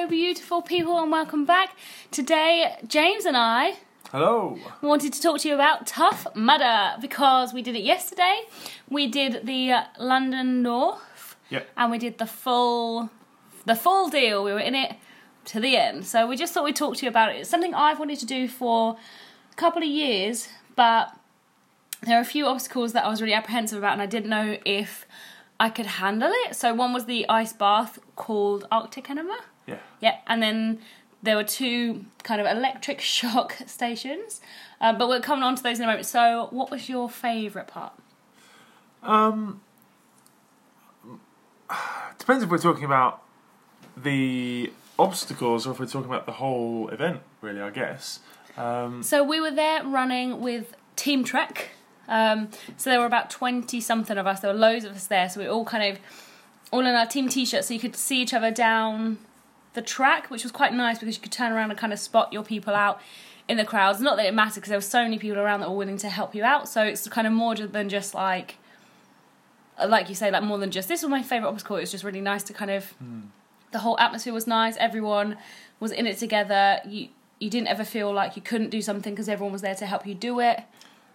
Hello, beautiful people, and welcome back. Today, James and I Hello. wanted to talk to you about Tough Mudder because we did it yesterday. We did the uh, London North, Yep. and we did the full, the full deal. We were in it to the end. So we just thought we'd talk to you about it. It's something I've wanted to do for a couple of years, but there are a few obstacles that I was really apprehensive about, and I didn't know if I could handle it. So one was the ice bath called Arctic Enema. Yeah. Yeah, and then there were two kind of electric shock stations, um, but we're coming on to those in a moment. So, what was your favourite part? Um. Depends if we're talking about the obstacles or if we're talking about the whole event. Really, I guess. Um, So we were there running with Team Trek. Um, so there were about twenty something of us. There were loads of us there. So we were all kind of all in our team t-shirts, so you could see each other down the track, which was quite nice because you could turn around and kind of spot your people out in the crowds. Not that it mattered because there were so many people around that were willing to help you out. So it's kind of more than just like, uh, like you say, like more than just this was my favorite obstacle. It was just really nice to kind of hmm. the whole atmosphere was nice. Everyone was in it together. You you didn't ever feel like you couldn't do something because everyone was there to help you do it.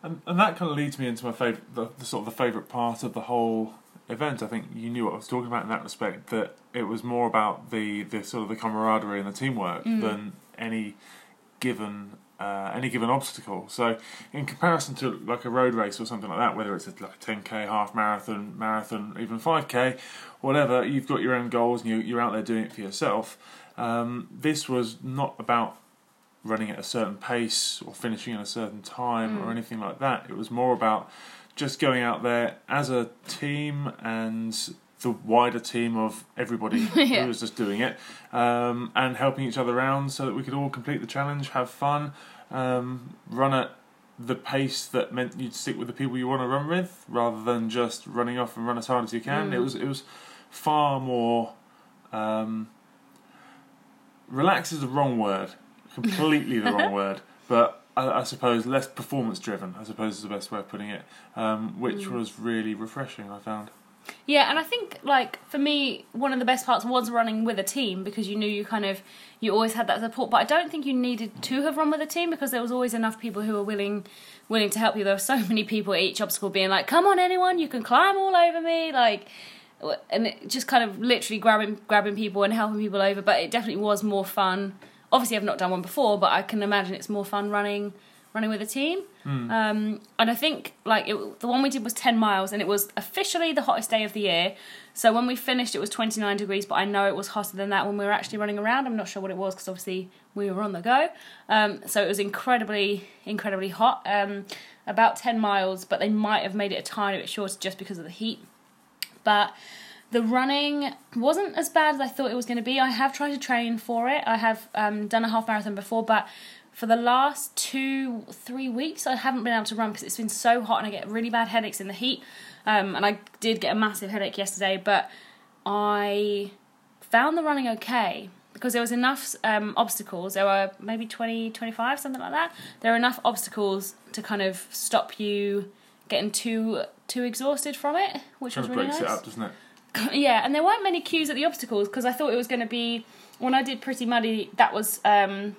and, and that kind of leads me into my favorite, the, the sort of the favorite part of the whole event. I think you knew what I was talking about in that respect. That it was more about the, the sort of the camaraderie and the teamwork than any given uh, any given obstacle. So, in comparison to like a road race or something like that, whether it's a, like a 10k, half marathon, marathon, even 5k, whatever, you've got your own goals and you, you're out there doing it for yourself. Um, this was not about running at a certain pace or finishing at a certain time or anything like that. It was more about just going out there as a team and the wider team of everybody Yeah. who was just doing it um, and helping each other around so that we could all complete the challenge, have fun, um, run at the pace that meant you'd stick with the people you want to run with rather than just running off and run as hard as you can. It was it was far more um, relax is the wrong word, completely the wrong word, but I, I suppose less performance driven. I suppose is the best way of putting it, um, which was really refreshing. I found. Yeah, and I think like for me, one of the best parts was running with a team because you knew you kind of you always had that support. But I don't think you needed to have run with a team because there was always enough people who were willing willing to help you. There were so many people at each obstacle being like, "Come on, anyone, you can climb all over me!" Like, and it just kind of literally grabbing grabbing people and helping people over. But it definitely was more fun. Obviously, I've not done one before, but I can imagine it's more fun running running with a team. Um, and I think like it, the one we did was 10 miles and it was officially the hottest day of the year. So when we finished, it was 29 degrees, but I know it was hotter than that when we were actually running around. I'm not sure what it was because obviously we were on the go. Um, so it was incredibly, incredibly hot. Um, about 10 miles, but they might have made it a tiny bit shorter just because of the heat. But the running wasn't as bad as I thought it was going to be. I have tried to train for it. I have um, done a half marathon before, but for the last two, three weeks, I haven't been able to run because it's been so hot and I get really bad headaches in the heat. Um, and I did get a massive headache yesterday, but I found the running okay because there was enough um, obstacles. There were maybe 20, 25, something like that. There were enough obstacles to kind of stop you getting too too exhausted from it, which Kind was really breaks nice it up, doesn't it? yeah, and there weren't many queues at the obstacles because I thought it was going to be when I did Pretty Muddy. That was um,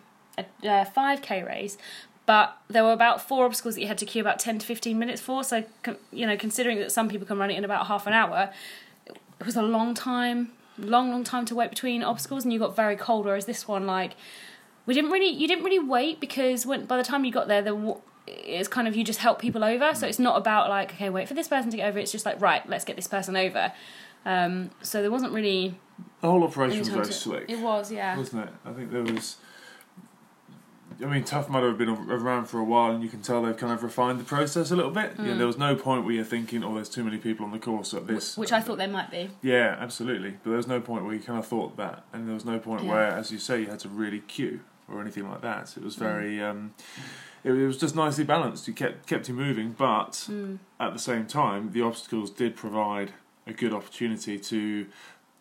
a five k race, but there were about four obstacles that you had to queue about ten to fifteen minutes for. So you know, considering that some people can run it in about half an hour, it was a long time, long long time to wait between obstacles, and you got very cold. Whereas this one, like, we didn't really, you didn't really wait because when by the time you got there, wa- It's kind of you just help people over, so it's not about like okay, wait for this person to get over. It's just like right, let's get this person over. Um, so there wasn't really The whole operation was very to- slick, It was, yeah. wasn't it? I think there was. I mean, Tough Mudder have been around for a while, and you can tell they've kind of refined the process a little bit. You know, there was no point where you're thinking, "Oh, there's too many people on the course at this." Mm. Which I thought there might be. Yeah, absolutely. But there was no point where you kind of thought that, and there was no point Yeah. where, as you say, you had to really queue or anything like that. It was Mm. very, um, it, it was just nicely balanced. You kept kept you moving, but Mm. at the same time, the obstacles did provide a good opportunity to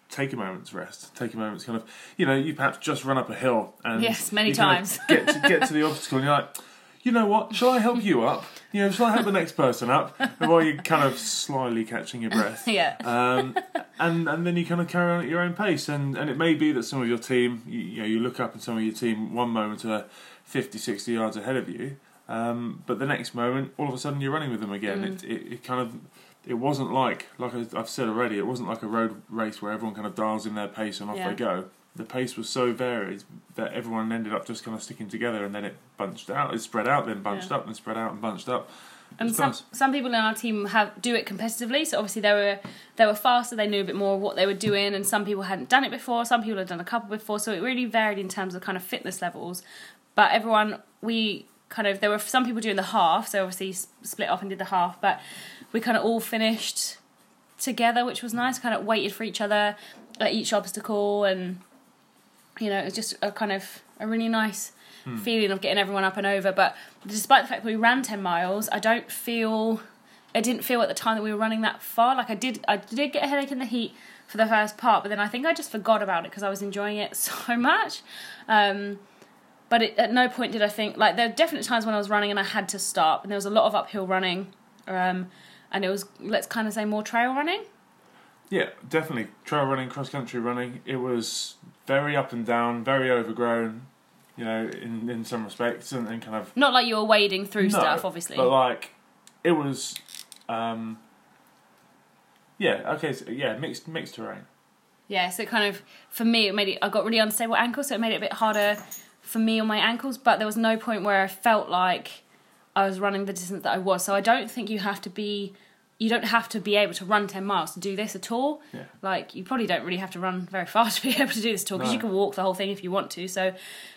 take a moment's rest, take a moment's kind of, you know, you perhaps just run up a hill and Yes, many you kind of times. get to, get to the obstacle, and you're like. you know what? Shall I help you up? You know, shall I help the next person up? While you're kind of slyly catching your breath. yeah. Um, and and then you kind of carry on at your own pace. And, and it may be that some of your team, you, you know, you look up and some of your team one moment are 50, 60 yards ahead of you. Um, but the next moment, all of a sudden, you're running with them again. Mm. It, it, it kind of, it wasn't like, like I've said already, it wasn't like a road race where everyone kind of dials in their pace and off Yeah. they go. The pace was so varied that everyone ended up just kind of sticking together, and then it bunched out. It spread out, then bunched Yeah. up, then spread out and bunched up. And some nice. some people in our team have do it competitively. So obviously they were they were faster. They knew a bit more of what they were doing, and some people hadn't done it before. Some people had done a couple before. So it really varied in terms of kind of fitness levels. But everyone we kind of there were some people doing the half. So obviously split off and did the half. But we kind of all finished together, which was nice. Kind of waited for each other at each obstacle, and you know it was just a kind of a really nice feeling of getting everyone up and over. But despite the fact that we ran ten miles, I don't feel I didn't feel at the time that we were running that far. Like I did, I did get a headache in the heat for the first part, but then I think I just forgot about it because I was enjoying it so much. Um, but it, at no point did I think like there were definitely times when I was running and I had to stop, and there was a lot of uphill running, um, and it was let's kind of say more trail running. Yeah, definitely. Trail running, cross country running. It was very up and down, very overgrown, you know, in, in some respects, and, and kind of. Not like you were wading through No, stuff, obviously. But like, it was. Um, yeah, okay, so, yeah, mixed mixed terrain. Yeah, so it kind of for me it made it I got really unstable ankles, so it made it a bit harder for me on my ankles, but there was no point where I felt like I was running the distance that I was. So I don't think you have to be you don't have to be able to run 10 miles to do this at all. Yeah. Like you probably don't really have to run very fast to be able to do this at all because No. you can walk the whole thing if you want to. So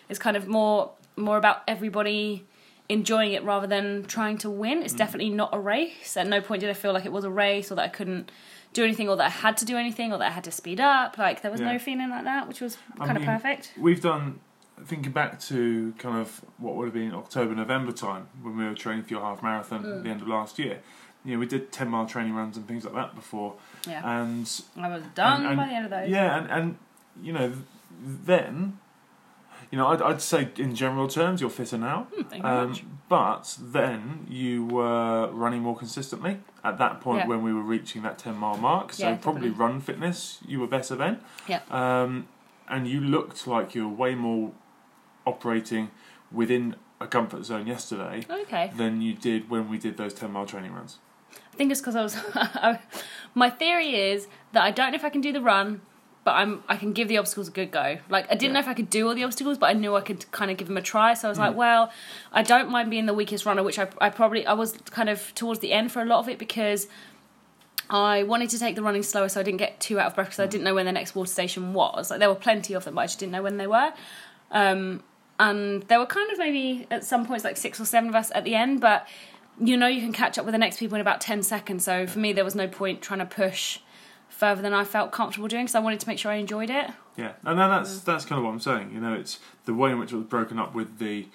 it's kind of more more about everybody enjoying it rather than trying to win. Mm. It's definitely not a race. At no point did I feel like it was a race or that I couldn't do anything or that I had to do anything or that I had to speed up. Like there was Yeah. no feeling like that, which was I kind mean, of perfect. We've done, thinking back to kind of what would have been October, November time when we were training for your half marathon Mm. at the end of last year. You know, we did 10 mile training runs and things like that before. Yeah. And I was done and- and- by the end of those. Yeah, and, and you know, then, you know, I'd, I'd say in general terms you're fitter now. Thank you Um, but then you were running more consistently at that point Yeah. when we were reaching that 10 mile mark. So Yeah, probably run fitness, you were better then. Yeah. Um, and you looked like you were way more operating within a comfort zone yesterday Okay. than you did when we did those 10 mile training runs. I think it's because I was. my theory is that I don't know if I can do the run, but I'm. I can give the obstacles a good go. Like I didn't Yeah. know if I could do all the obstacles, but I knew I could kind of give them a try. So I was Mm. like, well, I don't mind being the weakest runner, which I, I probably I was kind of towards the end for a lot of it because. I wanted to take the running slower so I didn't get too out of breath because I Mm. didn't know when the next water station was. Like there were plenty of them, but I just didn't know when they were. Um, and there were kind of maybe at some points like six or seven of us at the end, but you know you can catch up with the next people in about 10 seconds. So for me, there was no point trying to push further than I felt comfortable doing because I wanted to make sure I enjoyed it. Yeah, and then that's mm. that's kind of what I'm saying. You know, it's the way in which it was broken up with the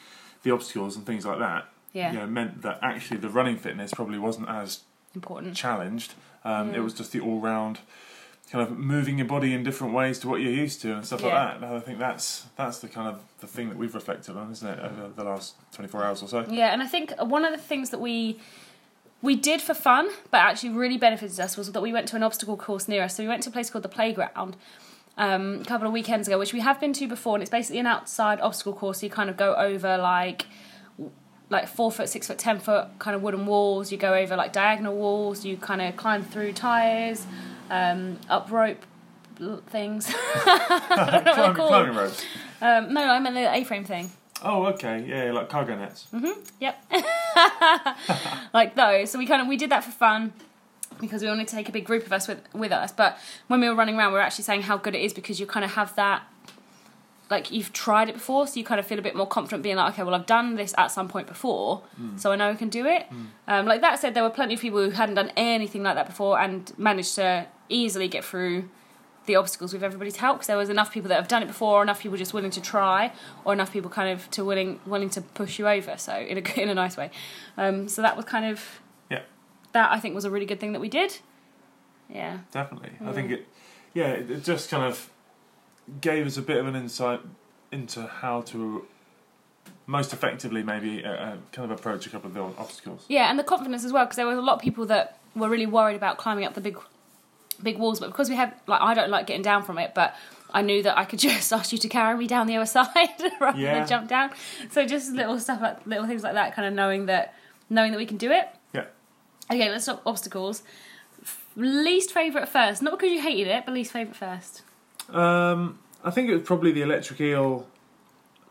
the obstacles and things like that. Yeah, You know, meant that actually the running fitness probably wasn't as important. challenged. Um, Yeah. It mm. was just the all round kind of moving your body in different ways to what you're used to and stuff Yeah. like that. And I think that's that's the kind of the thing that we've reflected on, isn't it, over the last 24 hours or so. Yeah, and I think one of the things that we we did for fun, but actually really benefited us, was that we went to an obstacle course near us. So we went to a place called the Playground um, a couple of weekends ago, which we have been to before, and it's basically an outside obstacle course. You kind of go over like like four foot, six foot, ten foot kind of wooden walls. You go over like diagonal walls. You kind of climb through tires, um, up rope things. climbing, called. climbing ropes. um, no, I meant the A-frame thing. Oh, okay, yeah, like cargo nets. Mhm. Yep. like those. So we kind of we did that for fun because we wanted to take a big group of us with with us. But when we were running around, we were actually saying how good it is because you kind of have that. Like you've tried it before, so you kind of feel a bit more confident being like, okay, well, I've done this at some point before, so I know I can do it. Um, like that said, there were plenty of people who hadn't done anything like that before and managed to easily get through the obstacles with everybody's help because there was enough people that have done it before, enough people just willing to try, or enough people kind of to willing willing to push you over. So in a in a nice way. Um, so that was kind of Yeah. that I think was a really good thing that we did. Yeah, Definitely. I think it, yeah, it just kind of gave us a bit of an insight into how to most effectively maybe uh, uh, kind of approach a couple of the obstacles. Yeah, and the confidence as well, because there were a lot of people that were really worried about climbing up the big, big walls. But because we have like, I don't like getting down from it, but I knew that I could just ask you to carry me down the other side rather Yeah. than jump down. So just little stuff, like little things like that, kind of knowing that, knowing that we can do it. Yeah. Okay, let's stop obstacles. Least favourite first, not because you hated it, but least favourite first. Um, I think it was probably the electric eel.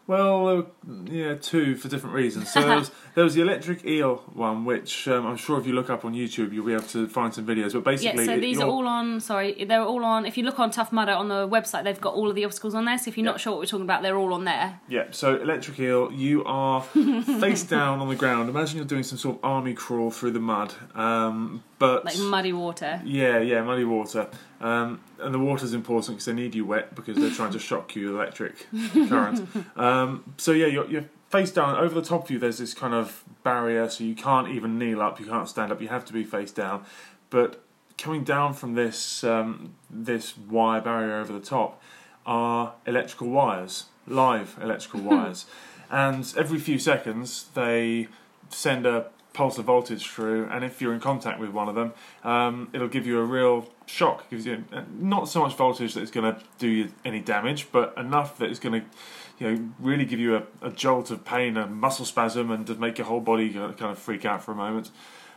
Well, yeah, two for different reasons. So there was, there was the electric eel one, which um, I'm sure if you look up on YouTube, you'll be able to find some videos. But basically, Yeah, so these are you're- all on. Sorry, they're all on. If you look on Tough Mudder on the website, they've got all of the obstacles on there. So if you're Yeah. not sure what we're talking about, they're all on there. Yeah, so electric eel, you are face down on the ground. Imagine you're doing some sort of army crawl through the mud. Um, but Like muddy water. yeah, yeah, muddy water. Um, and the water's important because they need you wet because they're trying to shock you with electric current. Um, so yeah, you're, you're face down. Over the top of you, there's this kind of barrier, so you can't even kneel up, you can't stand up. You have to be face down. But coming down from this um, this wire barrier over the top are electrical wires, live electrical wires, and every few seconds they send a pulse of voltage through, and if you're in contact with one of them, um, it'll give you a real shock. Gives you uh, not so much voltage that it's going to do you any damage, but enough that it's going to, you know, really give you a, a jolt of pain, a muscle spasm, and to make your whole body kind of freak out for a moment.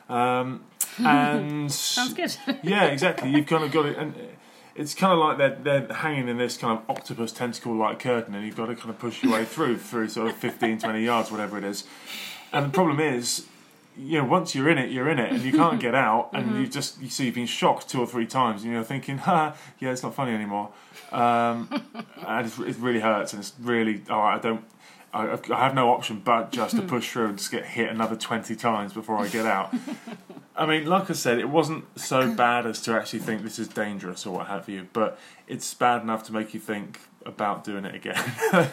Um, and Sounds good. yeah, exactly. You've kind of got it, and it's kind of like they're they're hanging in this kind of octopus tentacle like curtain, and you've got to kind of push your way through through sort of 15, 20 yards, whatever it is. And the problem is, you know, once you're in it, you're in it, and you can't get out, and you just you see you've been shocked two or three times, and you're thinking, ha, yeah, it's not funny anymore. Um, and it's, it really hurts, and it's really, oh, I don't. I, I have no option but just to push through and just get hit another 20 times before I get out. I mean, like I said, it wasn't so bad as to actually think this is dangerous or what have you, but it's bad enough to make you think about doing it again.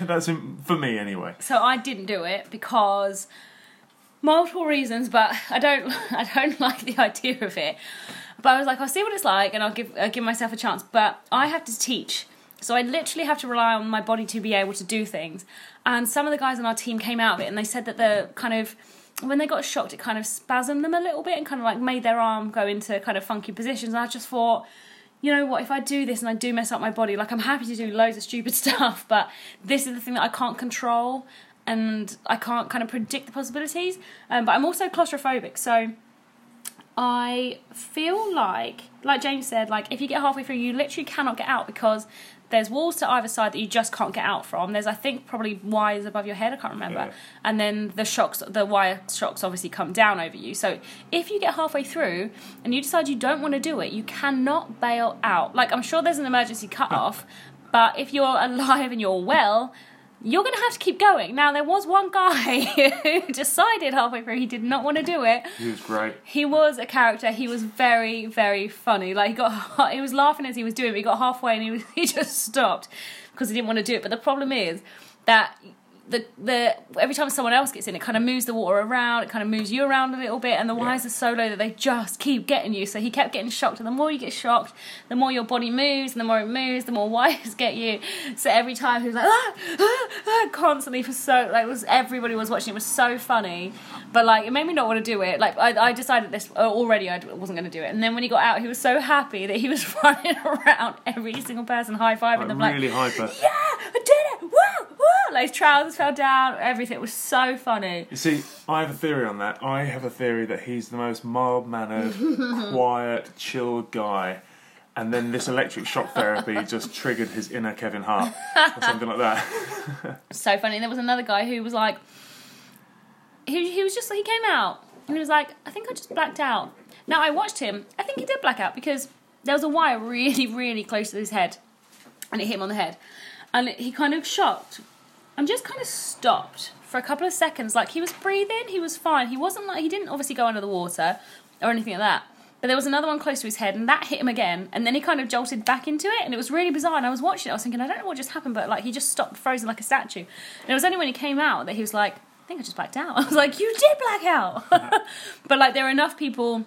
That's in, for me anyway. So I didn't do it because multiple reasons, but I don't I don't like the idea of it. But I was like, I'll see what it's like, and I'll give I'll give myself a chance. But I have to teach, so I literally have to rely on my body to be able to do things. And some of the guys on our team came out of it, and they said that the kind of when they got shocked, it kind of spasmed them a little bit and kind of like made their arm go into kind of funky positions. And I just thought, you know what, if I do this and I do mess up my body, like I'm happy to do loads of stupid stuff, but this is the thing that I can't control and I can't kind of predict the possibilities. Um, but I'm also claustrophobic, so I feel like, like James said, like if you get halfway through, you literally cannot get out because there's walls to either side that you just can't get out from. There's, I think, probably wires above your head. I can't remember. Yeah. And then the shocks, the wire shocks, obviously come down over you. So if you get halfway through and you decide you don't want to do it, you cannot bail out. Like I'm sure there's an emergency cut off, but if you're alive and you're well. You're going to have to keep going. Now, there was one guy who decided halfway through he did not want to do it, He was great. he was a character. He was very, very funny. Like he got, he was laughing as he was doing it. He got halfway and he was, he just stopped because he didn't want to do it. But the problem is that the the every time someone else gets in, it kind of moves the water around. It kind of moves you around a little bit, and the Yeah. wires are so low that they just keep getting you. So he kept getting shocked, and the more you get shocked, the more your body moves, and the more it moves, the more wires get you. So every time he was like ah, ah, ah, constantly for so like it was everybody was watching. It was so funny, but like it made me not want to do it. Like I, I decided this uh, already. I wasn't going to do it, and then when he got out, he was so happy that he was running around every single person, high fiving Like, them, like really hyper. yeah, I did it! Woo! Woo! Like his trousers fell down, everything was so funny. You see, I have a theory on that. I have a theory that he's the most mild mannered, quiet, chill guy. And then this electric shock therapy just triggered his inner Kevin Hart or something like that. So funny. And there was another guy who was like, he, he was just he came out and he was like, I think I just blacked out. Now I watched him. I think he did black out because there was a wire really, really close to his head, and it hit him on the head, and he kind of shocked and just kind of stopped for a couple of seconds. Like he was breathing, he was fine. He wasn't like he didn't obviously go under the water or anything like that. But there was another one close to his head, and that hit him again. And then he kind of jolted back into it, and it was really bizarre. And I was watching it, I was thinking, I don't know what just happened, but like he just stopped frozen like a statue. And it was only when he came out that he was like, I think I just blacked out. I was like, You did black out. but like there were enough people,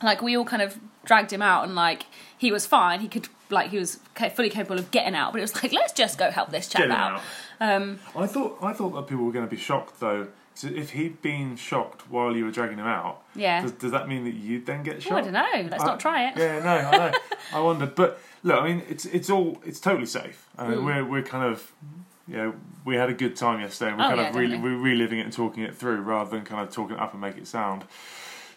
like we all kind of dragged him out, and like he was fine. He could like he was fully capable of getting out. But it was like, let's just go help this chap him out. Um, I thought I thought that people were going to be shocked though. So if he'd been shocked while you were dragging him out, Yeah. does, does that mean that you'd then get shocked? I don't know. Let's I- not try it. Yeah, no, I know. I wondered, but look, I mean, it's it's all it's totally safe. I Mm. mean, we're we're kind of you know we had a good time yesterday. and We're Oh, kind yeah, of really we're reliving it and talking it through rather than kind of talking it up and make it sound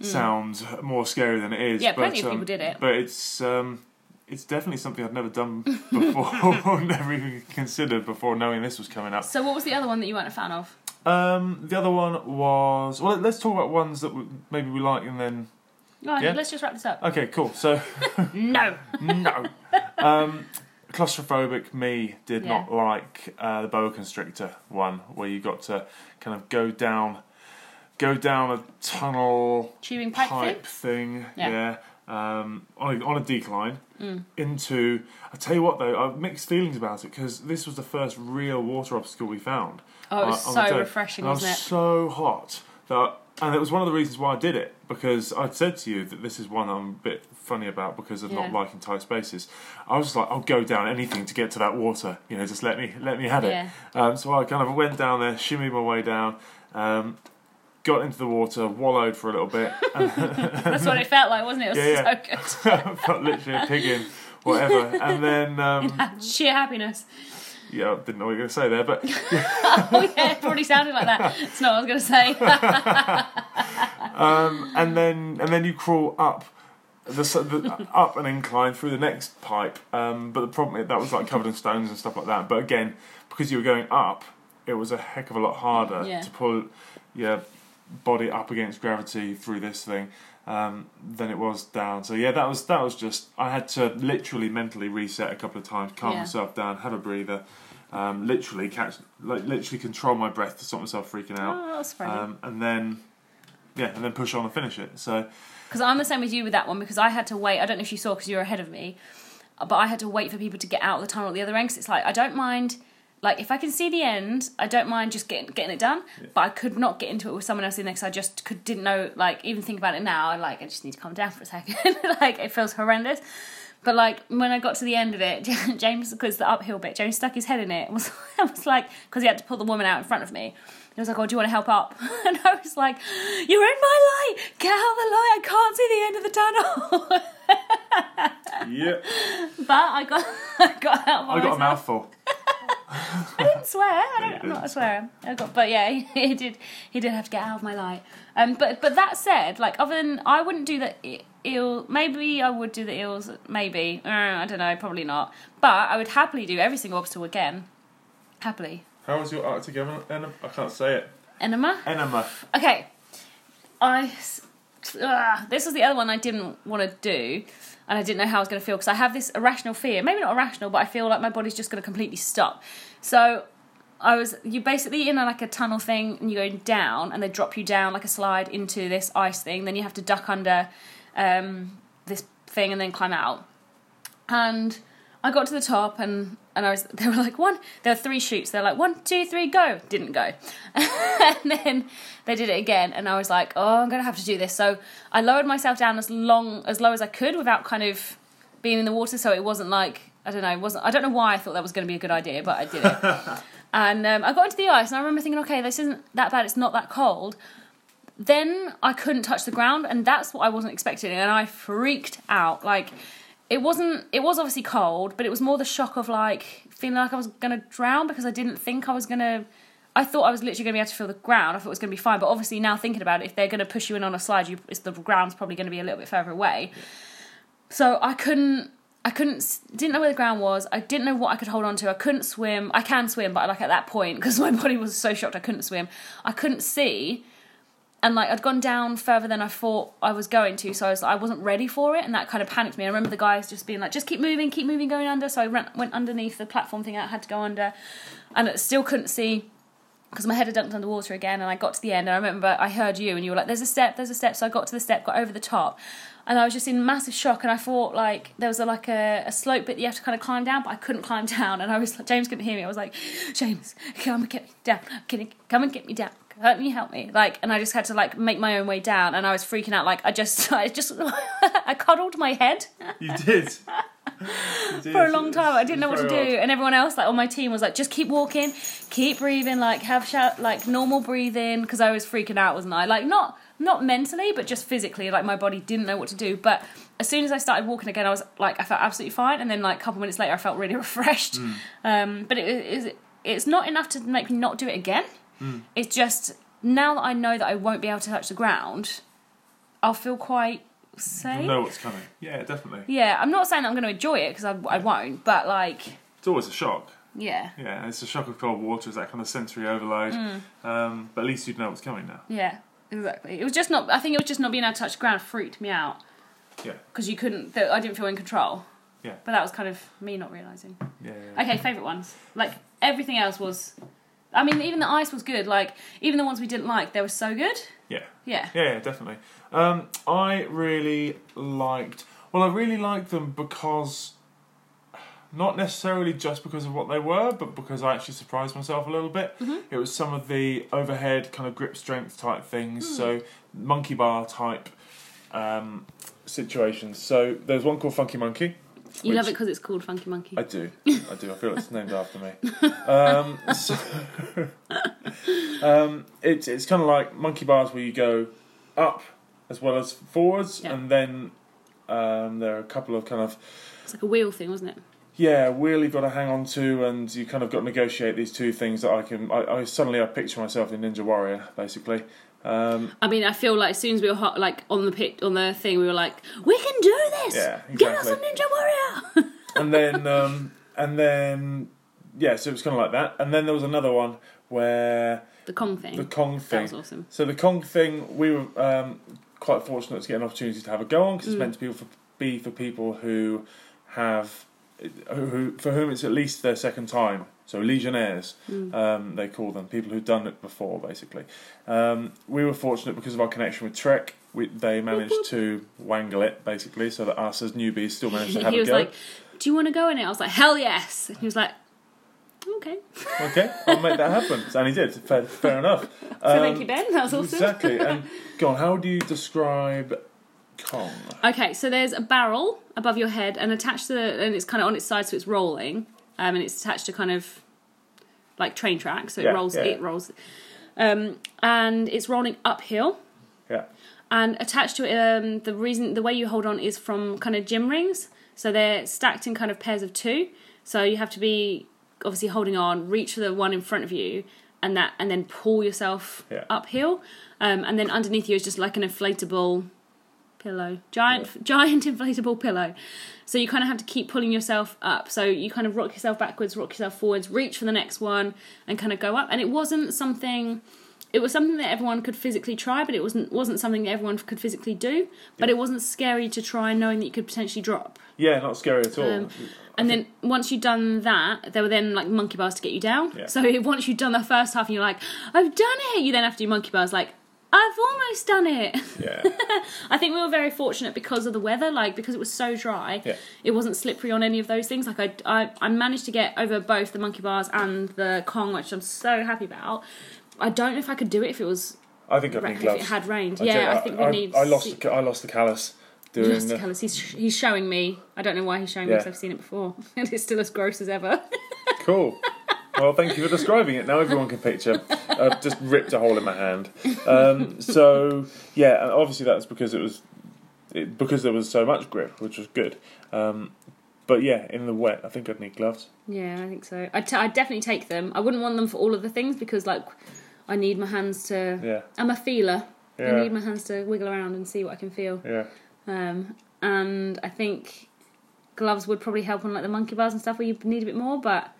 sound more scary than it is. Mm. Yeah, plenty but, of um, people did it. But it's um, it's definitely something I've never done before, never even considered before knowing this was coming up. So what was the other one that you weren't a fan of? Um, the other one was well. Let's talk about ones that we, maybe we like, and then Go on, Yeah. let's just wrap this up. okay, cool. So No. no, um, claustrophobic me did Yeah. not like uh, the boa constrictor one, where you got to kind of go down, go down a tunnel Chewing pipe, pipe thing? thing, Yeah. yeah, um, on a, on a decline Mm. into. I tell you what though, I have mixed feelings about it because this was the first real water obstacle we found. Oh, it was on so refreshing, And I wasn't was it? so hot that, and it was one of the reasons why I did it because I'd said to you that this is one I'm a bit funny about because of not liking tight spaces. I was just like, I'll go down anything to get to that water. You know, just let me let me have it. Yeah. Um, so I kind of went down there, shimmied my way down. Um, Got into the water, wallowed for a little bit, That's what it felt like, wasn't it? It was Yeah, so good. felt literally a pig in, whatever. And then, um, Sheer happiness. yeah, I didn't know what you were going to say there, but Oh yeah, it probably sounded like that. It's not what I was going to say. um, and then and then you crawl up the, the up an incline through the next pipe. Um, but the problem that was like covered in stones and stuff like that. But again, because you were going up, it was a heck of a lot harder Yeah. to pull your body up against gravity through this thing. Um, than it was down. So yeah, that was that was just I had to literally mentally reset a couple of times, calm Yeah. myself down, have a breather, um, literally catch, like literally control my breath to stop myself freaking out, Oh, that's funny. um, and then yeah, and then push on and finish it. So Because I'm the same with you with that one because I had to wait. I don't know if you saw because you were ahead of me, but I had to wait for people to get out of the tunnel at the other end. 'cause it's like I don't mind. Like if I can see the end, I don't mind just getting getting it done. But I could not get into it with someone else in there because I just could didn't know. Like even think about it now, I like I just need to calm down for a second. like it feels horrendous. But like when I got to the end of it, James, because the uphill bit, James stuck his head in it. was I was like, because he had to pull the woman out in front of me. He was like, "Oh, do you want to help up?" And I was like, "You're in my light. Get out of the light. I can't see the end of the tunnel." yeah, but I got, I got out. I got a mouthful. I didn't swear. I don't, I'm not a swearer. I got, but yeah, he, he did. He did have to get out of my light. Um, but but that said, like other than I wouldn't do the eel. Maybe I would do the eels. Maybe uh, I don't know. Probably not. But I would happily do every single obstacle again. Happily. How was your Arctic enema? enema? I can't say it. Enema. Enema. Okay. I. Ugh, this was the other one I didn't want to do, and I didn't know how I was going to feel because I have this irrational fear. Maybe not irrational, but I feel like my body's just going to completely stop. So I was you basically in like a tunnel thing, and you go down, and they drop you down like a slide into this ice thing. Then you have to duck under um, this thing and then climb out. And I got to the top, and and I was they were like one. There were three shoots. They're like one, two, three, go. Didn't go, and then they did it again, and I was like, oh, I'm gonna have to do this. So I lowered myself down as long as low as I could without kind of being in the water, so it wasn't like I don't know, it wasn't I don't know why I thought that was going to be a good idea, but I did it. and um, I got into the ice, and I remember thinking, okay, this isn't that bad. It's not that cold. Then I couldn't touch the ground, and that's what I wasn't expecting, and I freaked out. Like it wasn't. It was obviously cold, but it was more the shock of like feeling like I was going to drown because I didn't think I was going to. I thought I was literally going to be able to feel the ground. I thought it was going to be fine, but obviously now thinking about it, if they're going to push you in on a slide, you, the ground's probably going to be a little bit further away. So I couldn't. I couldn't. Didn't know where the ground was. I didn't know what I could hold on to. I couldn't swim. I can swim, but like at that point, because my body was so shocked, I couldn't swim. I couldn't see, and like I'd gone down further than I thought I was going to, so I was I wasn't ready for it, and that kind of panicked me. I remember the guys just being like, "Just keep moving, keep moving, going under." So I ran, went underneath the platform thing. I had to go under, and I still couldn't see because my head had dunked underwater again and I got to the end and I remember I heard you and you were like there's a step there's a step so I got to the step got over the top and I was just in massive shock and I thought like there was a, like a, a slope bit that you have to kind of climb down but I couldn't climb down and I was like James couldn't hear me I was like James come and get me down come and get me down help me help me like and I just had to like make my own way down and I was freaking out like I just I just I cuddled my head You did. for a long time. I didn't know what to do, and everyone else, like on my team, was like, "Just keep walking, keep breathing, like have shout, like normal breathing." Because I was freaking out, wasn't I? Like not not mentally, but just physically. Like my body didn't know what to do. But as soon as I started walking again, I was like, I felt absolutely fine. And then like a couple minutes later, I felt really refreshed. Um, but it is it's not enough to make me not do it again. It's just now that I know that I won't be able to touch the ground, I'll feel quite safe. You know what's coming. Yeah, definitely. Yeah, I'm not saying that I'm going to enjoy it because I, I won't, but like, It's always a shock. yeah, Yeah, it's a shock of cold water, it's that kind of sensory overload. Mm. Um, but at least you'd know what's coming now. yeah, exactly. It was just not. I think it was just not being able to touch the ground freaked me out Yeah, because you couldn't. I didn't feel in control. Yeah. But that was kind of me not realizing. yeah, yeah. Okay, favorite ones. Like everything else was. I mean, even the ice was good. Like even the ones we didn't like, they were so good. Yeah. Yeah. Yeah, yeah, definitely. Um, I really liked. Well, I really liked them because, not necessarily just because of what they were, but because I actually surprised myself a little bit. Mm-hmm. It was some of the overhead kind of grip strength type things, Hmm. so monkey bar type um, situations. So there's one called Funky Monkey. You love it because it's called Funky Monkey. I do. I do. I feel it's named after me. Um, so, um, it's it's kind of like monkey bars where you go up as well as forwards, Yeah. and then um, there are a couple of kind of It's like a wheel thing, wasn't it? yeah wheel you've got to hang on to, and you kind of got to negotiate these two things that I can. I, I suddenly I picture myself in Ninja Warrior basically. Um, I mean, I feel like as soon as we were hot, like on the pit, on the thing, we were like, "We can do this! Yeah, Get us a. Ninja Warrior!" and then um, and then yeah, so it was kind of like that, and then there was another one where the Kong thing. the Kong that thing. was awesome. So the Kong thing, we were um, quite fortunate to get an opportunity to have a go on because it's Mm. meant to be for, be for people who have who, who for whom it's at least their second time. So legionnaires, Mm. um, they call them people who've done it before. Basically, um, we were fortunate because of our connection with Trek. We, they managed to wangle it basically, so that us as newbies still managed to have a go. He a was go. like, "Do you want to go in it?" I was like, "Hell yes!" And he was like, "Okay." okay, I'll make that happen, and he did. Fair, fair enough. So thank Um, you, Ben. That was awesome. Exactly. And go on. How do you describe Kong? Okay, so there's a barrel above your head, and attached to the, and it's kind of on its side, so it's rolling, um, and it's attached to kind of like train track, so it Yeah, rolls, yeah. it rolls, um, and it's rolling uphill. Yeah. And attached to it, um, the reason the way you hold on is from kind of gym rings, so they're stacked in kind of pairs of two. So you have to be obviously holding on, reach for the one in front of you, and that, and then pull yourself Yeah. uphill. Um, and then underneath you is just like an inflatable pillow, giant, giant inflatable pillow. So you kind of have to keep pulling yourself up. So you kind of rock yourself backwards, rock yourself forwards, reach for the next one, and kind of go up. And it wasn't something. It was something that everyone could physically try, but it wasn't wasn't something that everyone could physically do. But it wasn't scary to try, knowing that you could potentially drop. Yeah, not scary at all. Um, And then once you'd done that, there were then like monkey bars to get you down. Yeah. So once you'd done the first half and you're like, I've done it, you then have to do monkey bars like, I've almost done it. yeah. I think we were very fortunate because of the weather, like because it was so dry, Yeah. it wasn't slippery on any of those things. Like I, I, I managed to get over both the monkey bars and the Kong, which I'm so happy about. I don't know if I could do it if it was I think I'd if need it had rained. I yeah, I think we I, need. I lost. se- The, I lost the callus doing Just the. colours. He's he's showing me. I don't know why he's showing me because I've seen it before, and it's still as gross as ever. Cool. Well, thank you for describing it. Now everyone can picture. I've just ripped a hole in my hand. Um, so yeah, and obviously that's because it was it, because there was so much grip, which was good. Um, but yeah, in the wet, I think I'd need gloves. Yeah, I think so. I'd, t- I'd definitely take them. I wouldn't want them for all of the things because, like, I need my hands to. Yeah, I'm a feeler. Yeah. I need my hands to wiggle around and see what I can feel. yeah. Um, and I think gloves would probably help on like the monkey bars and stuff where you need a bit more. But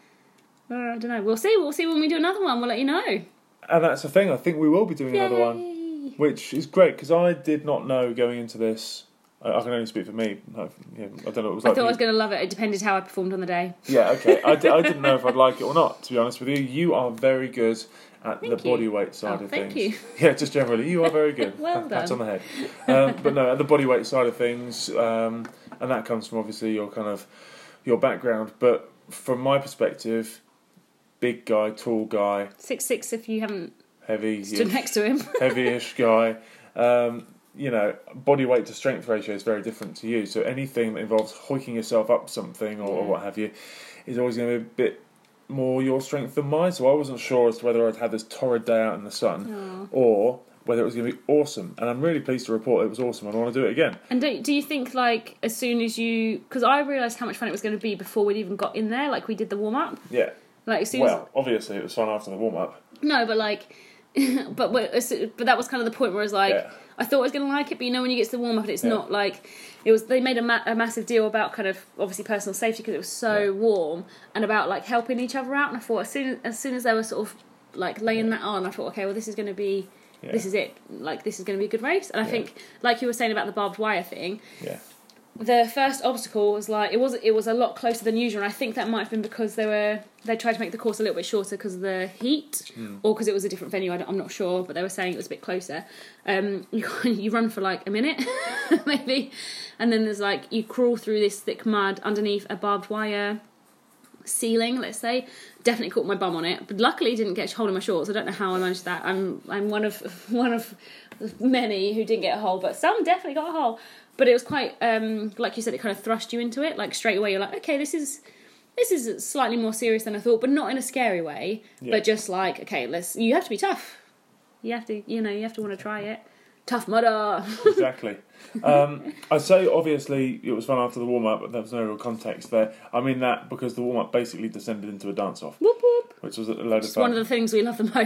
I don't know. We'll see. We'll see when we do another one. We'll let you know. And that's the thing. I think we will be doing another one. Which is great because I did not know going into this. I, I can only speak for me. No, yeah, I don't know what it was like. I like. thought I was going to love it. It depended how I performed on the day. Yeah, okay. I, didn't know if I'd like it or not. To be honest with you, you are very good at Thank the you. body weight side Oh, of thank things. you. Yeah, just generally, you are very good. Well Pat on the head. Um, but no, at the body weight side of things, um, and that comes from obviously your kind of your background. But from my perspective, big guy, tall guy, Six six. If you haven't heavy, stood next to him. heavy-ish guy. Um, you know, body weight to strength ratio is very different to you. So anything that involves hoiking yourself up something or, or what have you is always going to be a bit more your strength than mine. So I wasn't sure as to whether I'd have this torrid day out in the sun or whether it was going to be awesome. And I'm really pleased to report it was awesome. and I want to do it again. And do, do you think like as soon as you because I realised how much fun it was going to be before we'd even got in there, like we did the warm up. Yeah. Like as soon Well, obviously it was fun after the warm up. no, but like, but as but that was kind of the point where I was like, Yeah. I thought I was going to like it, but you know when you get to the warm up and it's Yeah. not like it was. They made a, ma- a massive deal about kind of obviously personal safety because it was so Yeah. warm and about like helping each other out. And I thought as soon as, as soon as they were sort of like laying that on, I thought okay, well this is going to be. This is it. Like this is going to be a good race, and I think, like you were saying about the barbed wire thing, Yeah. The first obstacle was like it was it was a lot closer than usual and i think that might have been because they were they tried to make the course a little bit shorter because of the heat or because it was a different venue I am not sure but they were saying it was a bit closer. Um you, you run for like a minute maybe and then there's like you crawl through this thick mud underneath a barbed wire ceiling let's say. Definitely caught my bum on it but luckily didn't get a hold of my shorts. I don't know how i managed that. I'm i'm one of one of many who didn't get a hole but some definitely got a hole but it was quite um like you said it kind of thrust you into it like straight away you're like okay this is this is slightly more serious than i thought but not in a scary way Yeah. but just like okay let's you have to be tough you have to you know you have to want to try it tough mudder exactly. Um, I'd say obviously it was fun after the warm up, but there was no real context there. I mean that because the warm up basically descended into a dance off, whoop whoop which was a load of fun. one of the things we love the most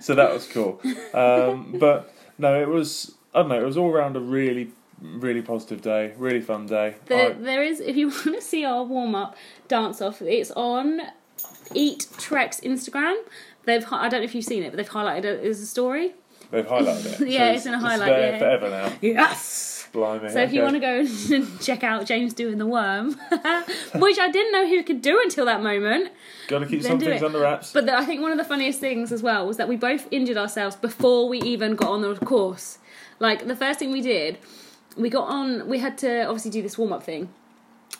so that was cool. Um, but no, it was I don't know. It was all around a really, really positive day, really fun day. There, I- there is, if you want to see our warm up dance off, it's on Eat Trek's Instagram. They've, I don't know if you've seen it, but they've highlighted it as a story. they've highlighted it. Yeah, So it's in a highlight, there yeah. forever now. Yes. Blimey. So if you want to go and check out James doing the worm, which I didn't know he could do until that moment. got to keep some things under wraps. But the, I think one of the funniest things as well was that we both injured ourselves before we even got on the course. Like the first thing we did, we got on. We had to obviously do this warm up thing,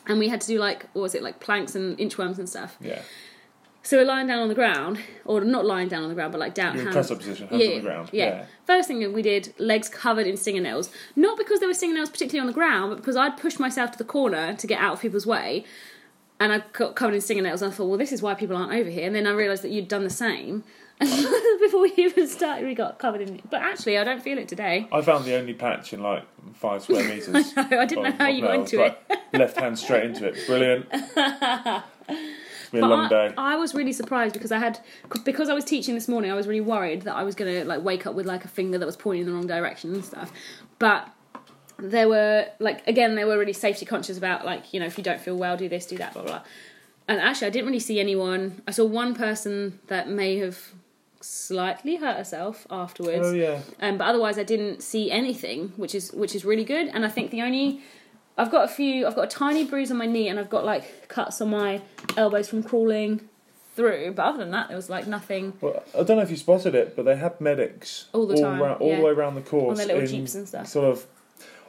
and we had to do like what was it like planks and inchworms and stuff. yeah, So we're lying down on the ground, or not lying down on the ground, but like down. you're hands- press up position, hands yeah, on the ground. Yeah. Yeah. First thing that we did, legs covered in stinger nails. Not because there were stinger nails particularly on the ground, but because I'd pushed myself to the corner to get out of people's way, and I got covered in stinger nails. And I thought, well, this is why people aren't over here. And then I realised that you'd done the same. Before we even started, we got covered in. But actually, I don't feel it today. I found the only patch in like five square meters. I know. I didn't know how of you got into it. Left hand straight into it. Brilliant. It's been a long I, day. I was really surprised because I had because I was teaching this morning. I was really worried that I was going to like wake up with like a finger that was pointing in the wrong direction and stuff. But there were like again, they were really safety conscious about like you know if you don't feel well, do this, do that, blah blah. And actually, I didn't really see anyone. I saw one person that may have slightly hurt herself afterwards. Oh yeah. Um, but otherwise, I didn't see anything, which is which is really good. And I think the only I've got a few. I've got a tiny bruise on my knee, and I've got like cuts on my elbows from crawling through. But other than that, there was like nothing Well, I don't know if you spotted it, but they had medics All the time, round, all yeah. the way around the course on their little in jeeps and stuff. Sort of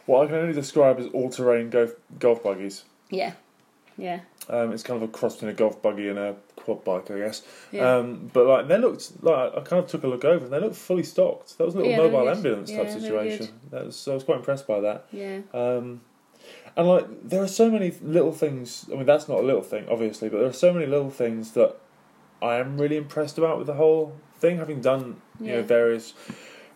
what I can only describe as all-terrain golf, golf buggies. Yeah, yeah, Um, it's kind of a cross between a golf buggy and a quad bike, I guess. yeah. Um, but like they looked like I kind of took a look over and they looked fully stocked. That was a little Yeah, mobile ambulance Yeah, type situation. That was, I was quite impressed by that. yeah. Um, and like there are so many little things. I mean, that's not a little thing, obviously, but there are so many little things that I am really impressed about with the whole thing. Having done you know various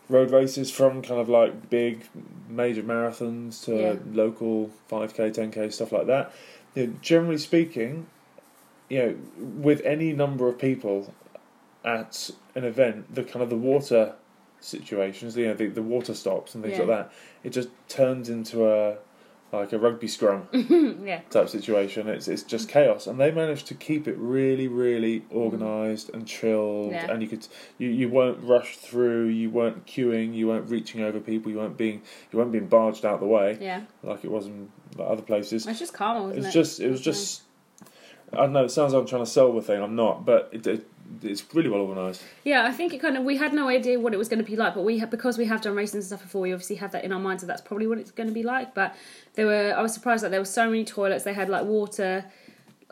road races from kind of like big major marathons to local five k, ten k stuff like that. You know, generally speaking, you know, with any number of people at an event, the kind of the water situations, you know, the, the water stops and things Yeah. like that, it just turns into a like a rugby scrum yeah, type situation. It's it's just chaos, and they managed to keep it really, really mm. organised and chilled. Yeah. And you could you, you weren't rushed through, you weren't queuing, you weren't reaching over people, you weren't being you weren't being barged out the way yeah. like it was in like, other places. It's just calm, wasn't It's it? just it was just. I don't know. It sounds like I'm trying to sell the thing. I'm not, but it, it it's really well organised. Yeah, I think it kind of we had no idea what it was going to be like, but we have because we have done racing and stuff before. We obviously have that in our minds that that's probably what it's going to be like. But there were I was surprised that there were so many toilets. They had like water,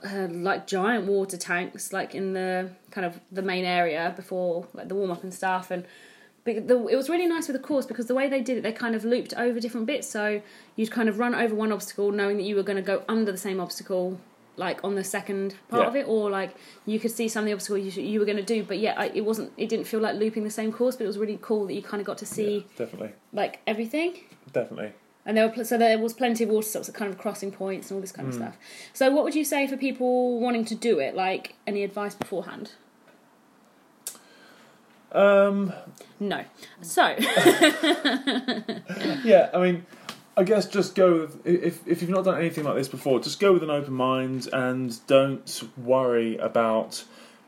uh, like giant water tanks, like in the kind of the main area before like the warm up and stuff, and the, it was really nice with the course because the way they did it, they kind of looped over different bits. So you'd kind of run over one obstacle, knowing that you were going to go under the same obstacle, like on the second part Yeah. of it, or like you could see some of the obstacles you, you were going to do. But yeah, I, it wasn't. It didn't feel like looping the same course, but it was really cool that you kind of got to see definitely, like everything. definitely. And there were pl- so there was plenty of water stops at kind of crossing points and all this kind of Hmm. stuff. So what would you say for people wanting to do it? Like any advice beforehand? Um, No. So yeah, I mean, I guess just go with if if you've not done anything like this before, just go with an open mind and don't worry about.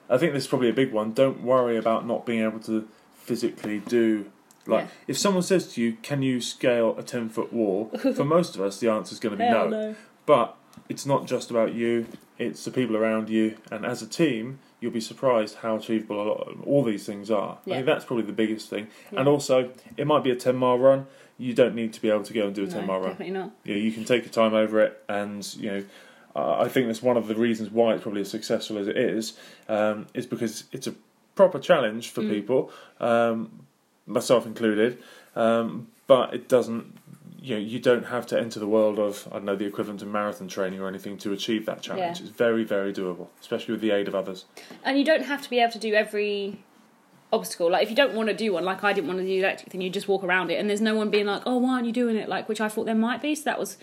I think this is probably a big one. Don't worry about not being able to physically do. Like, Yeah. if someone says to you, "Can you scale a ten foot wall?" For most of us, the answer is going to be no. no. But it's not just about you; it's the people around you, and as a team, you'll be surprised how achievable a lot of, all these things are. I think that's probably the biggest thing. Yeah. And also, it might be a ten mile run. You don't need to be able to go and do a ten No, mile run. definitely not. You, know, you can take your time over it, and you know. Uh, I think that's one of the reasons why it's probably as successful as it is, um, is because it's a proper challenge for Mm. people, um, myself included. Um, but it doesn't, you know, you don't have to enter the world of I don't know the equivalent of marathon training or anything to achieve that challenge. Yeah. It's very, very doable, especially with the aid of others. And you don't have to be able to do every obstacle. Like if you don't want to do one, like I didn't want to do the electric thing, you just walk around it, and there's no one being like, "Oh, why aren't you doing it?" Like which I thought there might be. So that was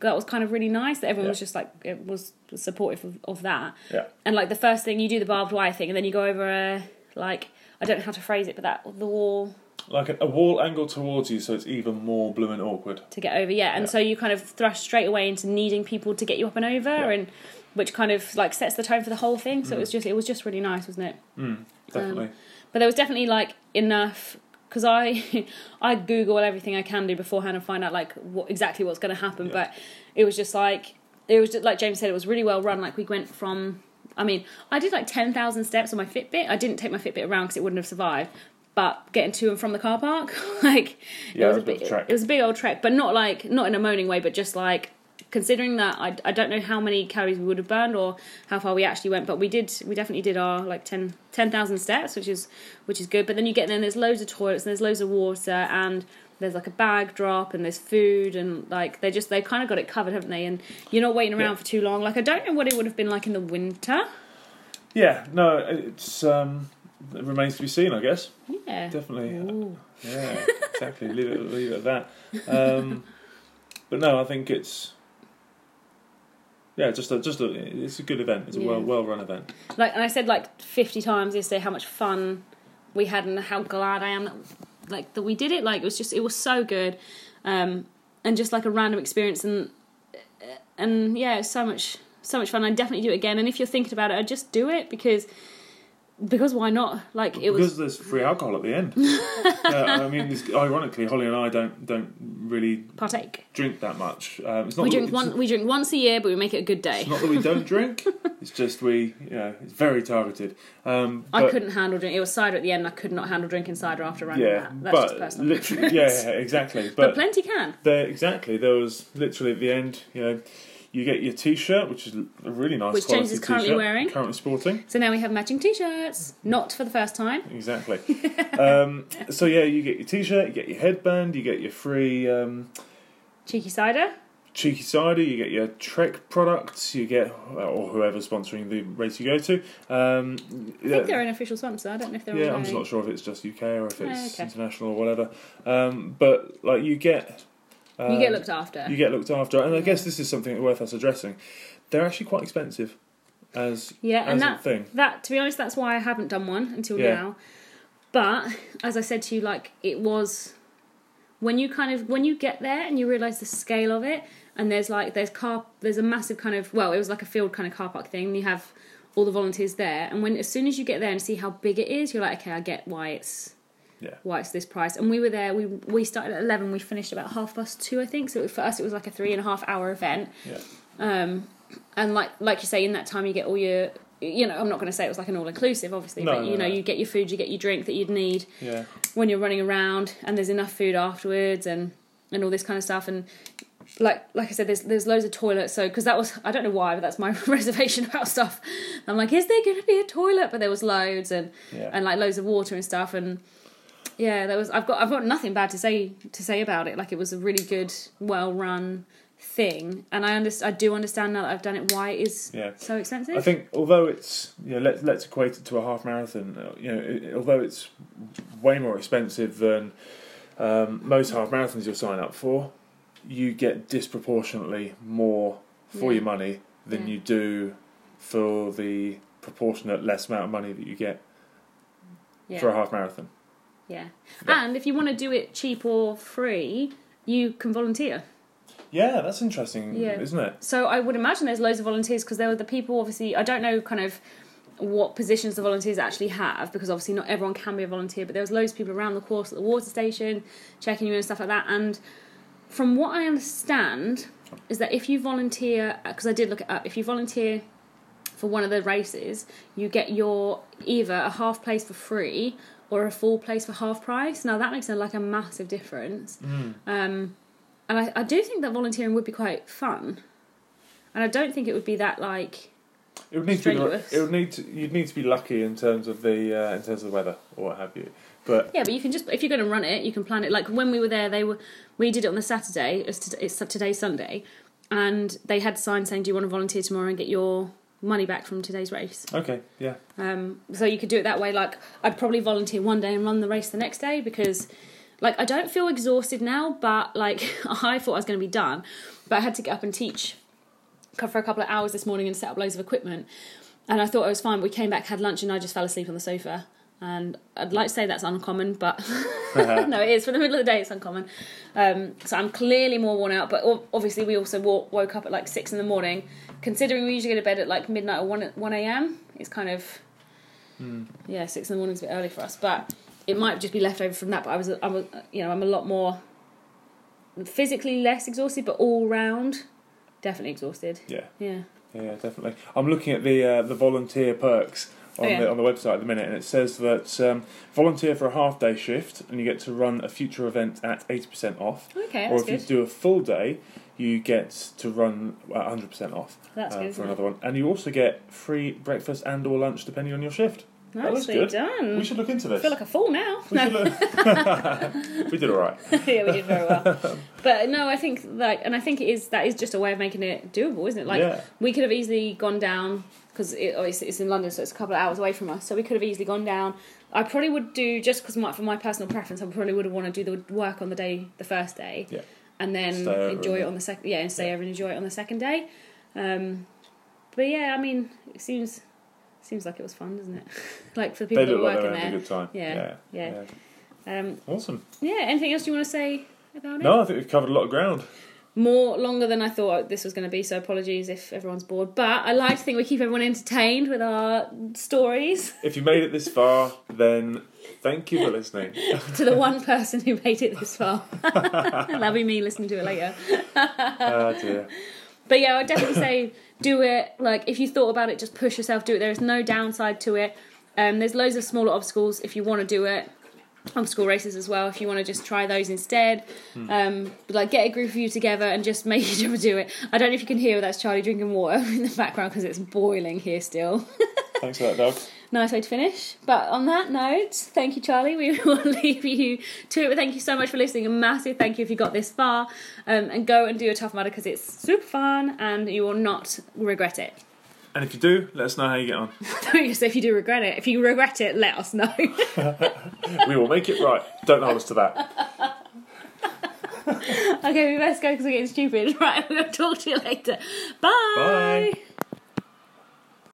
that was kind of really nice that everyone Yeah. was just like it was supportive of, of that. Yeah. And like the first thing you do the barbed wire thing, and then you go over a like I don't know how to phrase it, but that the wall Like a, a wall angled towards you, so it's even more blooming awkward. to get over. Yeah, and Yeah. so you kind of thrust straight away into needing people to get you up and over, Yeah. and which kind of like sets the tone for the whole thing. So it Mm. was just it was just really nice, wasn't it? Mm, definitely. But there was definitely like enough because I I Google everything I can do beforehand and find out like what exactly what's going to happen. Yeah. But it was just like it was just like James said, it was really well run. Like we went from I mean I did like ten thousand steps on my Fitbit. I didn't take my Fitbit around because it wouldn't have survived. But getting to and from the car park, like Yeah, it was a a bit of big, trek. it was a big old trek, but not like not in a moaning way, but just like considering that I, I don't know how many calories we would have burned or how far we actually went, but we did we definitely did our like 10 10,000 steps, which is which is good. But then you get there and there's loads of toilets and there's loads of water and there's like a bag drop and there's food and like they just they kind of got it covered, haven't they? And you're not waiting around Yeah. for too long. Like I don't know what it would have been like in the winter. Yeah, no, it's um, it remains to be seen, I guess. Yeah. Definitely. Ooh. Yeah, exactly. leave it, leave it at that. Um, but no, I think it's yeah, just a, just a, it's a good event. It's a well well run event. Like, and I said like fifty times yesterday how much fun we had and how glad I am that like that we did it. Like it was just it was so good, um, and just like a random experience and and yeah, it's so much so much fun. I definitely do it again. And if you're thinking about it, I just do it because because why not? Like it was because there's free alcohol at the end. yeah, I mean, it's, ironically, Holly and I don't don't really partake. drink that much. Um, it's not We drink it's, one we drink once a year, but we make it a good day. It's not that we don't drink. It's just we, you know, it's very targeted. Um, I couldn't handle drink. It was cider at the end. I could not handle drinking cider after running Yeah, that. That's just but personal. literally, yeah, yeah, exactly. but But, plenty can. there, exactly, there was literally at the end, you know, you get your T-shirt, which is a really nice Which James is currently t-shirt, wearing. currently sporting. So now we have matching t-shirts. Not for the first time. Exactly. um, so yeah, you get your T-shirt, you get your headband, you get your free um, Cheeky cider. cheeky cider, you get your Trek products, you get or whoever's sponsoring the race you go to. Um, I think they're an official sponsor. I don't know if they're yeah, I'm just not sure if it's just UK or if Oh, it's okay. international or whatever. Um, but like you get, um, You get looked after. you get looked after, and I guess this is something worth us addressing. They're actually quite expensive as yeah, as and a that thing. that to be honest, that's why I haven't done one until Yeah. now. But as I said to you, like it was when you kind of when you get there and you realise the scale of it, and there's like there's car there's a massive kind of well, it was like a field kind of car park thing. And you have all the volunteers there, and when as soon as you get there and see how big it is, you're like, okay, I get why it's Yeah. why it's this price. And we were there. We we started at eleven. We finished about half past two, I think. So for us, it was like a three and a half hour event. Yeah. Um, and like like you say, in that time you get all your. You know, I'm not going to say it was like an all inclusive, obviously, No, but no, you know, no. you get your food, you get your drink that you'd need Yeah, when you're running around, and there's enough food afterwards, and and all this kind of stuff, and like like I said, there's there's loads of toilets. So because that was I don't know why, but that's my reservation about stuff. I'm like, is there going to be a toilet? But there was loads, and yeah. and like loads of water and stuff, and yeah, there was. I've got I've got nothing bad to say to say about it. Like it was a really good, well run thing, and I understand. I do understand now that I've done it why it is Yeah. so expensive. I think although it's you know let's let's equate it to a half marathon. uh, You know, it, although it's way more expensive than um, most half marathons you'll sign up for, you get disproportionately more for Yeah. your money than Yeah. you do for the proportionate less amount of money that you get yeah. for a half marathon. Yeah. Yeah. And if you want to do it cheap or free, you can volunteer. Yeah, that's interesting, Yeah. isn't it? So I would imagine there's loads of volunteers because there were the people, obviously, I don't know kind of what positions the volunteers actually have because obviously not everyone can be a volunteer, but there was loads of people around the course at the water station checking you and stuff like that. And from what I understand, is that if you volunteer, because I did look it up, if you volunteer for one of the races, you get your either a half place for free or a full place for half price. Now that makes a, like a massive difference. Um, and I, I do think that volunteering would be quite fun. And I don't think it would be that like It would need to be. It would need to. You'd need to be lucky in terms of the uh, in terms of the weather or what have you. But yeah, but you can just if you're going to run it, you can plan it. Like when we were there, they were we did it on the Saturday. It's, today, it's today's Sunday, and they had signs saying, "Do you want to volunteer tomorrow and get your money back from today's race?" okay, yeah, Um, so you could do it that way. Like I'd probably volunteer one day and run the race the next day because, like, I don't feel exhausted now, but like I thought I was going to be done, but I had to get up and teach for a couple of hours this morning and set up loads of equipment, and I thought I was fine. We came back, had lunch, and I just fell asleep on the sofa. And I'd like to say that's uncommon, but no, it is. For the middle of the day, it's uncommon. Um, so I'm clearly more worn out. But obviously, we also wo- woke up at like six in the morning. Considering we usually go to bed at like midnight or one one a.m., it's kind of yeah, six in the morning is a bit early for us. But it might just be left over from that. But I was, I was, you know, I'm a lot more physically less exhausted, but all round definitely exhausted. yeah, Yeah. yeah, definitely. I'm looking at the uh, the volunteer perks on Oh, yeah. the on the website at the minute, and it says that um, volunteer for a half day shift, and you get to run a future event at eighty percent off. Okay, or if good. you do a full day, you get to run at hundred percent off. That's uh, good. for isn't it? another one, and you also get free breakfast and or lunch depending on your shift. that Nicely good. done. We should look into this. I feel like a fool now. we, should look... we did all right. yeah, we did very well. But no, I think like, and I think it is that is just a way of making it doable, isn't it? Like Yeah. we could have easily gone down because it, oh, it's, it's in London, so it's a couple of hours away from us. So we could have easily gone down. I probably would do just because my, for my personal preference, I probably would have want to do the work on the day, the first day, Yeah. and then enjoy it on the second. Yeah, and stay over and enjoy it on the second day. Um, but yeah, I mean, it seems seems like it was fun, doesn't it? like for the people that were like working there. a good time. Yeah, yeah. yeah. Um, Awesome. yeah. Anything else you want to say about it? No, I think we've covered a lot of ground. More longer than I thought this was going to be. So apologies if everyone's bored. But I like to think we keep everyone entertained with our stories. If you made it this far, then thank you for listening. to the one person who made it this far, that'll be me listening to it later. oh dear. But yeah, I'd definitely say do it. Like if you thought about it, just push yourself. Do it. There is no downside to it. Um, there's loads of smaller obstacles if you want to do it. Obstacle races as well. If you want to just try those instead, um, but, like get a group of you together and just make each other do it. I don't know if you can hear that's Charlie drinking water in the background because it's boiling here still. Thanks for that, dog. nice way to finish. But on that note, thank you, Charlie. We will leave you to it. But thank you so much for listening. A massive thank you if you got this far. Um, and go and do a Tough Mudder because it's super fun and you will not regret it. And if you do, let us know how you get on. so if you do regret it, if you regret it, let us know. We will make it right. Don't hold us to that. okay, we best go because we're getting stupid. Right, we'll talk to you later. Bye. Bye.